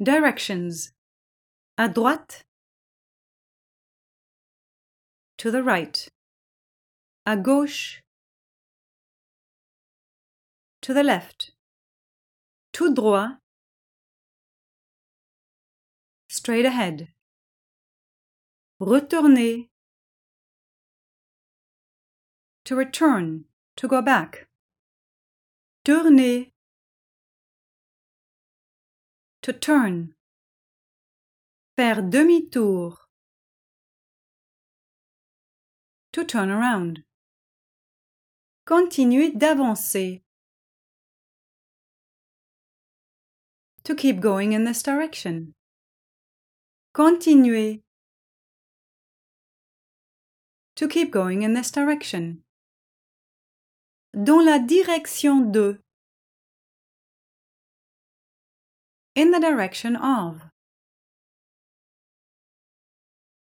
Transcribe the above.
Directions. À droite. To the right. À gauche. To the left. Tout droit. Straight ahead. Retourner. To return. To go back. Tourner. To turn. Faire demi-tour. To turn around. Continuer d'avancer. To keep going in this direction. Continuer. To keep going in this direction. Dans la direction de. In the direction of.